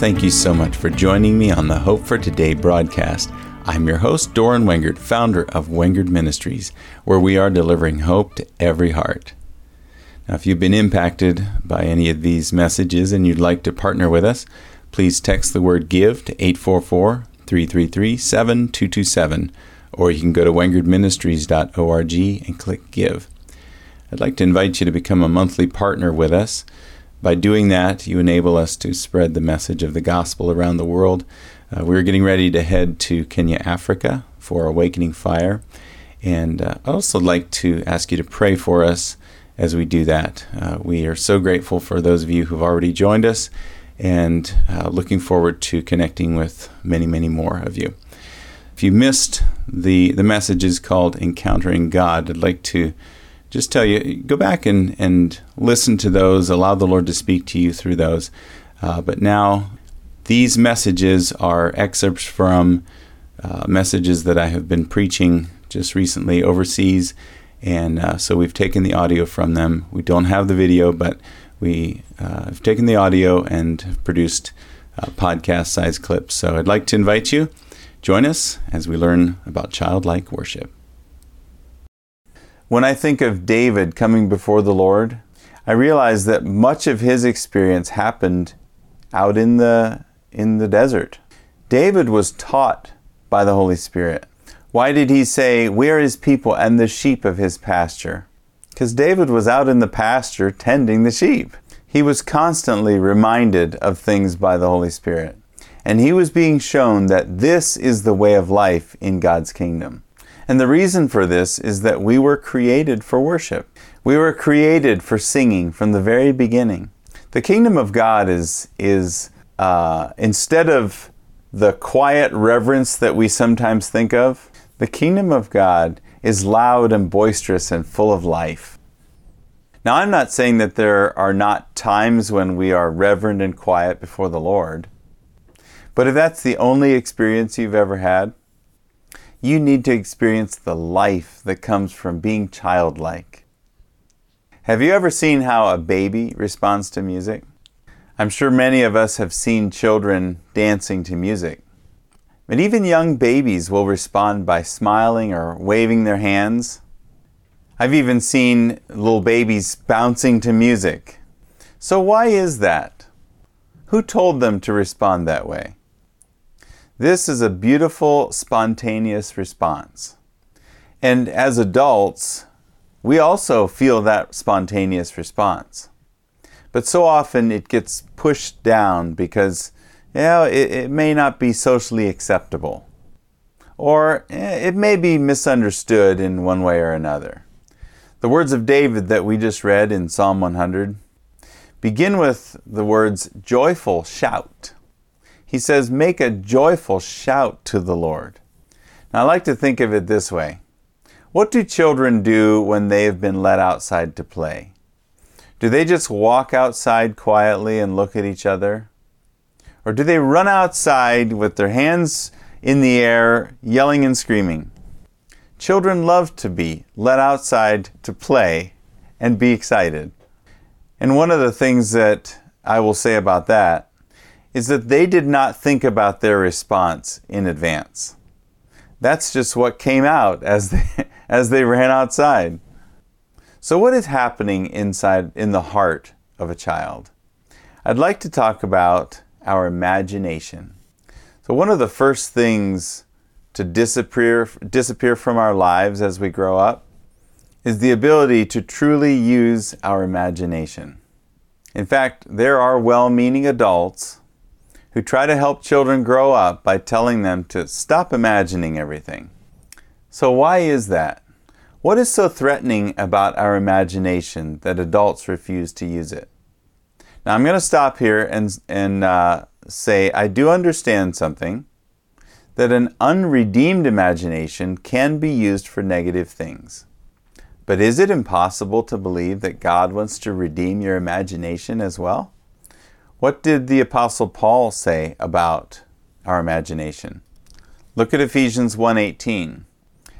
Thank you so much for joining me on the Hope for Today broadcast. I'm your host, Doran Wengert, founder of Wengert Ministries, where we are delivering hope to every heart. Now, if you've been impacted by any of these messages and you'd like to partner with us, please text the word GIVE to 844 333 7227, or you can go to wengertministries.org and click Give. I'd like to invite you to become a monthly partner with us. By doing that, you enable us to spread the message of the gospel around the world. Uh, we're getting ready to head to Kenya, Africa for Awakening Fire. And uh, I'd also like to ask you to pray for us as we do that. Uh, we are so grateful for those of you who've already joined us and uh, looking forward to connecting with many, many more of you. If you missed the, the messages called Encountering God, I'd like to just tell you go back and, and listen to those, allow the Lord to speak to you through those. Uh, but now, these messages are excerpts from uh, messages that I have been preaching just recently overseas. And uh, so we've taken the audio from them. We don't have the video, but we uh, have taken the audio and produced uh, podcast sized clips. So I'd like to invite you. Join us as we learn about childlike worship. When I think of David coming before the Lord, I realize that much of his experience happened out in the in the desert. David was taught by the Holy Spirit. Why did he say, "We are his people and the sheep of his pasture"? Because David was out in the pasture tending the sheep. He was constantly reminded of things by the Holy Spirit. And he was being shown that this is the way of life in God's kingdom. And the reason for this is that we were created for worship. We were created for singing from the very beginning. The kingdom of God is, is uh, instead of the quiet reverence that we sometimes think of, the kingdom of God is loud and boisterous and full of life. Now, I'm not saying that there are not times when we are reverent and quiet before the Lord, but if that's the only experience you've ever had, you need to experience the life that comes from being childlike. Have you ever seen how a baby responds to music? I'm sure many of us have seen children dancing to music. But even young babies will respond by smiling or waving their hands. I've even seen little babies bouncing to music. So, why is that? Who told them to respond that way? This is a beautiful, spontaneous response. And as adults, we also feel that spontaneous response. But so often it gets pushed down because you know, it, it may not be socially acceptable. Or eh, it may be misunderstood in one way or another. The words of David that we just read in Psalm 100 begin with the words joyful shout. He says, Make a joyful shout to the Lord. Now, I like to think of it this way What do children do when they have been let outside to play? Do they just walk outside quietly and look at each other? Or do they run outside with their hands in the air, yelling and screaming? Children love to be let outside to play and be excited. And one of the things that I will say about that is that they did not think about their response in advance. That's just what came out as they, as they ran outside. So, what is happening inside in the heart of a child? I'd like to talk about our imagination. So, one of the first things to disappear, disappear from our lives as we grow up is the ability to truly use our imagination. In fact, there are well meaning adults who try to help children grow up by telling them to stop imagining everything. So, why is that? What is so threatening about our imagination that adults refuse to use it? Now, I'm going to stop here and, and uh, say I do understand something that an unredeemed imagination can be used for negative things. But is it impossible to believe that God wants to redeem your imagination as well? What did the apostle Paul say about our imagination? Look at Ephesians 1:18.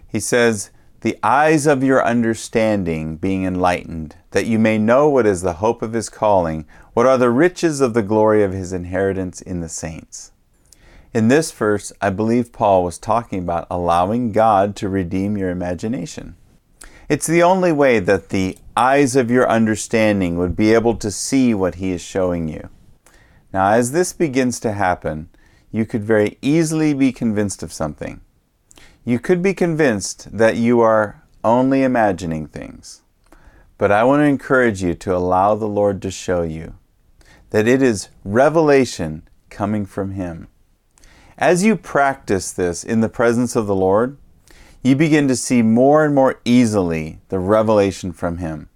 He says, "The eyes of your understanding being enlightened, that you may know what is the hope of his calling, what are the riches of the glory of his inheritance in the saints. In this verse, I believe Paul was talking about allowing God to redeem your imagination. It's the only way that the eyes of your understanding would be able to see what he is showing you. Now, as this begins to happen, you could very easily be convinced of something. You could be convinced that you are only imagining things. But I want to encourage you to allow the Lord to show you that it is revelation coming from Him. As you practice this in the presence of the Lord, you begin to see more and more easily the revelation from Him.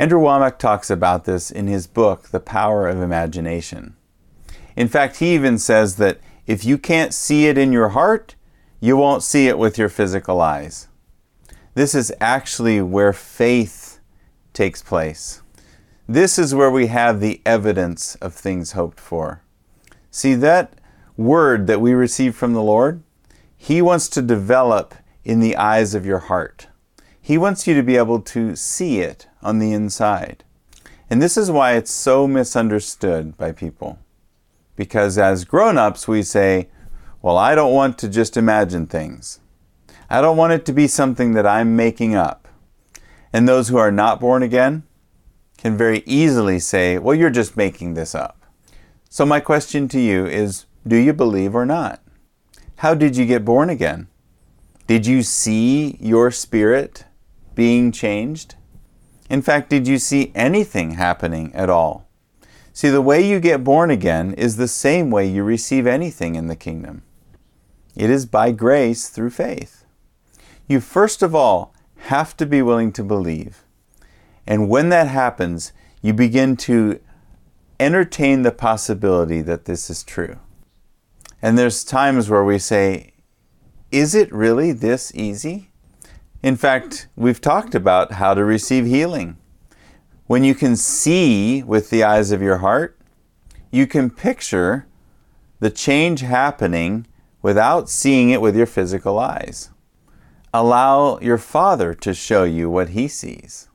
Andrew Wommack talks about this in his book, The Power of Imagination. In fact, he even says that if you can't see it in your heart, you won't see it with your physical eyes. This is actually where faith takes place. This is where we have the evidence of things hoped for. See, that word that we receive from the Lord, He wants to develop in the eyes of your heart. He wants you to be able to see it on the inside. And this is why it's so misunderstood by people. Because as grown ups, we say, Well, I don't want to just imagine things. I don't want it to be something that I'm making up. And those who are not born again can very easily say, well, you're just making this up. So, my question to you is do you believe or not? How did you get born again? Did you see your spirit being changed? In fact, did you see anything happening at all? See, the way you get born again is the same way you receive anything in the kingdom. It is by grace through faith. You first of all have to be willing to believe. And when that happens, you begin to entertain the possibility that this is true. And there's times where we say, is it really this easy? In fact, we've talked about how to receive healing. When you can see with the eyes of your heart, you can picture the change happening without seeing it with your physical eyes allow your Father to show you what He sees.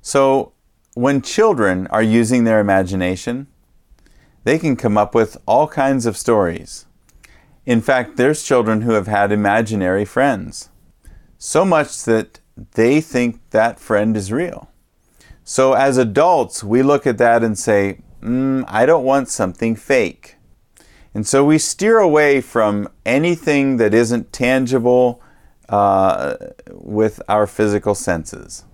So, when children are using their imagination, they can come up with all kinds of stories. In fact, there's children who have had imaginary friends, so much that they think that friend is real. So, as adults, we look at that and say, mm, I don't want something fake. And so we steer away from anything that isn't tangible uh, with our physical senses.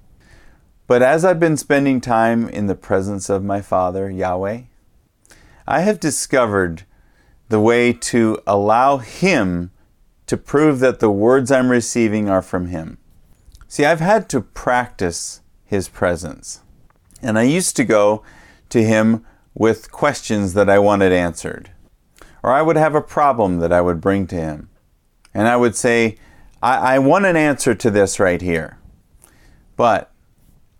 But as I've been spending time in the presence of my Father, Yahweh, I have discovered the way to allow Him to prove that the words I'm receiving are from Him. See, I've had to practice His presence. And I used to go to Him with questions that I wanted answered. Or I would have a problem that I would bring to Him. And I would say, I, I want an answer to this right here. But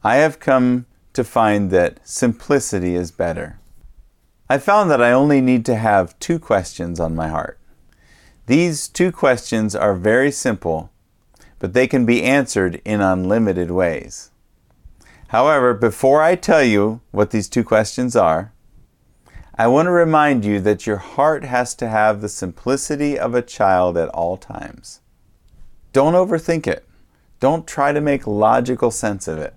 I have come to find that simplicity is better. I found that I only need to have two questions on my heart. These two questions are very simple, but they can be answered in unlimited ways. However, before I tell you what these two questions are, I want to remind you that your heart has to have the simplicity of a child at all times. Don't overthink it. Don't try to make logical sense of it.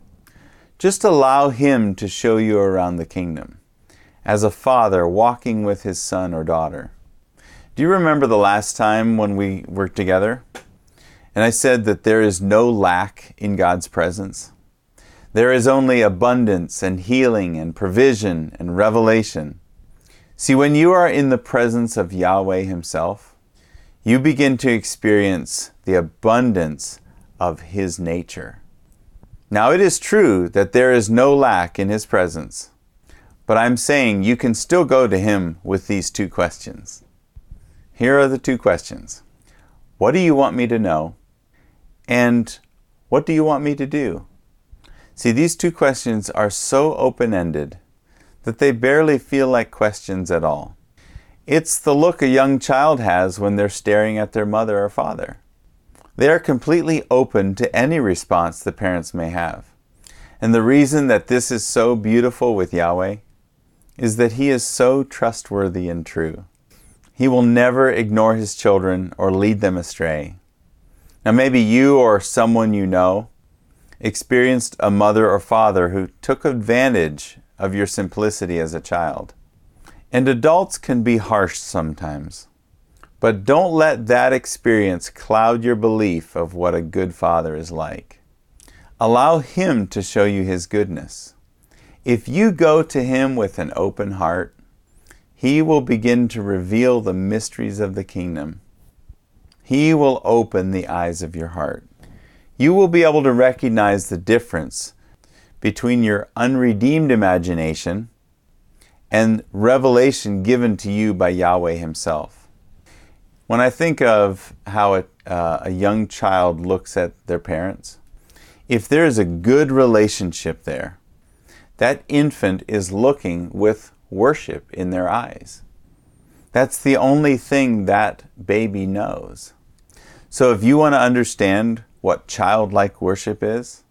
Just allow Him to show you around the kingdom, as a father walking with his son or daughter. You remember the last time when we worked together? And I said that there is no lack in God's presence. There is only abundance and healing and provision and revelation. See, when you are in the presence of Yahweh Himself, you begin to experience the abundance of His nature. Now, it is true that there is no lack in His presence, but I'm saying you can still go to Him with these two questions. Here are the two questions What do you want me to know? And what do you want me to do? See, these two questions are so open ended that they barely feel like questions at all. It's the look a young child has when they're staring at their mother or father. They are completely open to any response the parents may have. And the reason that this is so beautiful with Yahweh is that He is so trustworthy and true. He will never ignore His children or lead them astray. Now, maybe you or someone you know experienced a mother or father who took advantage of your simplicity as a child. And adults can be harsh sometimes. But don't let that experience cloud your belief of what a good father is like. Allow Him to show you His goodness. If you go to Him with an open heart, He will begin to reveal the mysteries of the kingdom. He will open the eyes of your heart. You will be able to recognize the difference between your unredeemed imagination and revelation given to you by Yahweh Himself. When I think of how a, uh, a young child looks at their parents, if there is a good relationship there, that infant is looking with worship in their eyes. That's the only thing that baby knows. So if you want to understand what childlike worship is,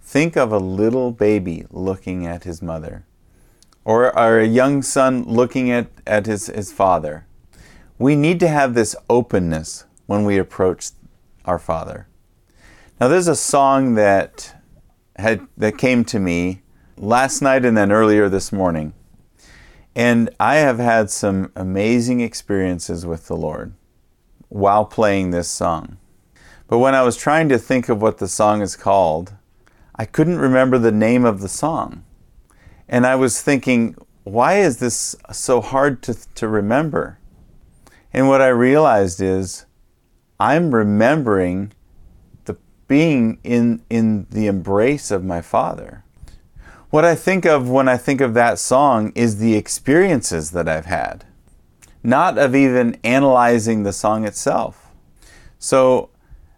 think of a little baby looking at his mother, or, or a young son looking at, at his, his father we need to have this openness when we approach our Father. Now, there's a song that had that came to me last night and then earlier this morning, and I have had some amazing experiences with the Lord while playing this song. But when I was trying to think of what the song is called, I couldn't remember the name of the song. And I was thinking, why is this so hard to, to remember? And what I realized is I'm remembering the being in, in the embrace of my Father. What I think of when I think of that song is the experiences that I've had, not of even analyzing the song itself. So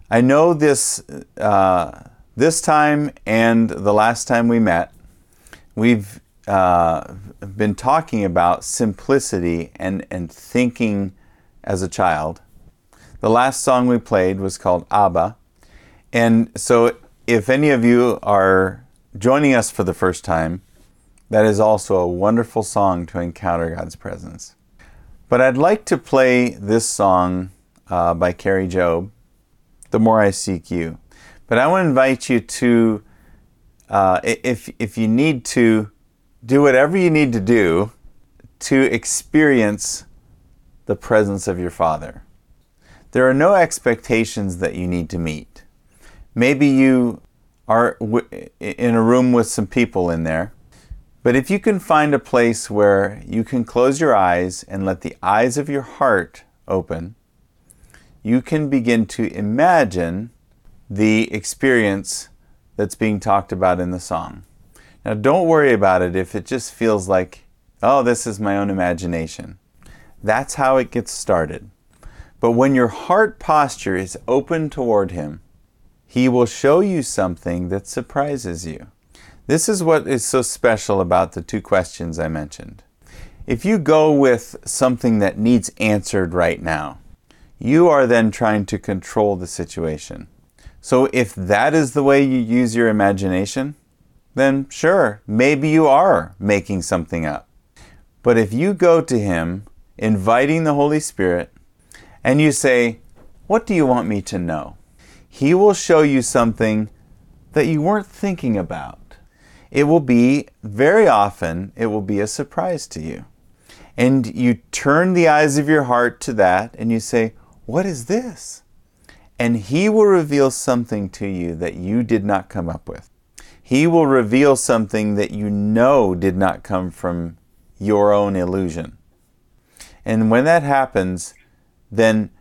I know this, uh, this time and the last time we met, we've uh, been talking about simplicity and, and thinking as a child. The last song we played was called Abba. And so, if any of you are joining us for the first time, that is also a wonderful song to encounter God's presence. But I'd like to play this song uh, by Kari Jobe, The More I Seek You. But I want to invite you to, uh, if, if you need to, do whatever you need to do to experience the presence of your Father. There are no expectations that you need to meet. Maybe you are in a room with some people in there, but if you can find a place where you can close your eyes and let the eyes of your heart open, you can begin to imagine the experience that's being talked about in the song. Now, don't worry about it if it just feels like, oh, this is my own imagination. That's how it gets started. But when your heart posture is open toward Him, He will show you something that surprises you. This is what is so special about the two questions I mentioned. If you go with something that needs answered right now, you are then trying to control the situation. So if that is the way you use your imagination, then sure, maybe you are making something up. But if you go to Him inviting the Holy Spirit, and you say, What do you want me to know? He will show you something that you weren't thinking about. It will be, very often, it will be a surprise to you. And you turn the eyes of your heart to that and you say, What is this? And He will reveal something to you that you did not come up with. He will reveal something that you know did not come from your own illusion. And when that happens, then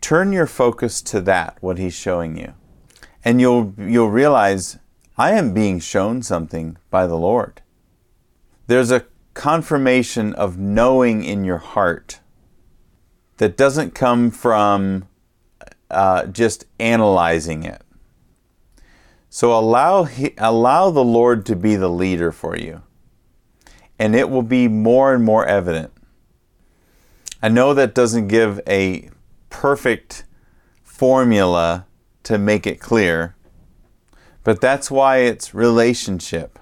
turn your focus to that, what he's showing you. And you'll, you'll realize, I am being shown something by the Lord. There's a confirmation of knowing in your heart that doesn't come from uh, just analyzing it. So allow, allow the Lord to be the leader for you, and it will be more and more evident. I know that doesn't give a perfect formula to make it clear, But that's why it's relationship.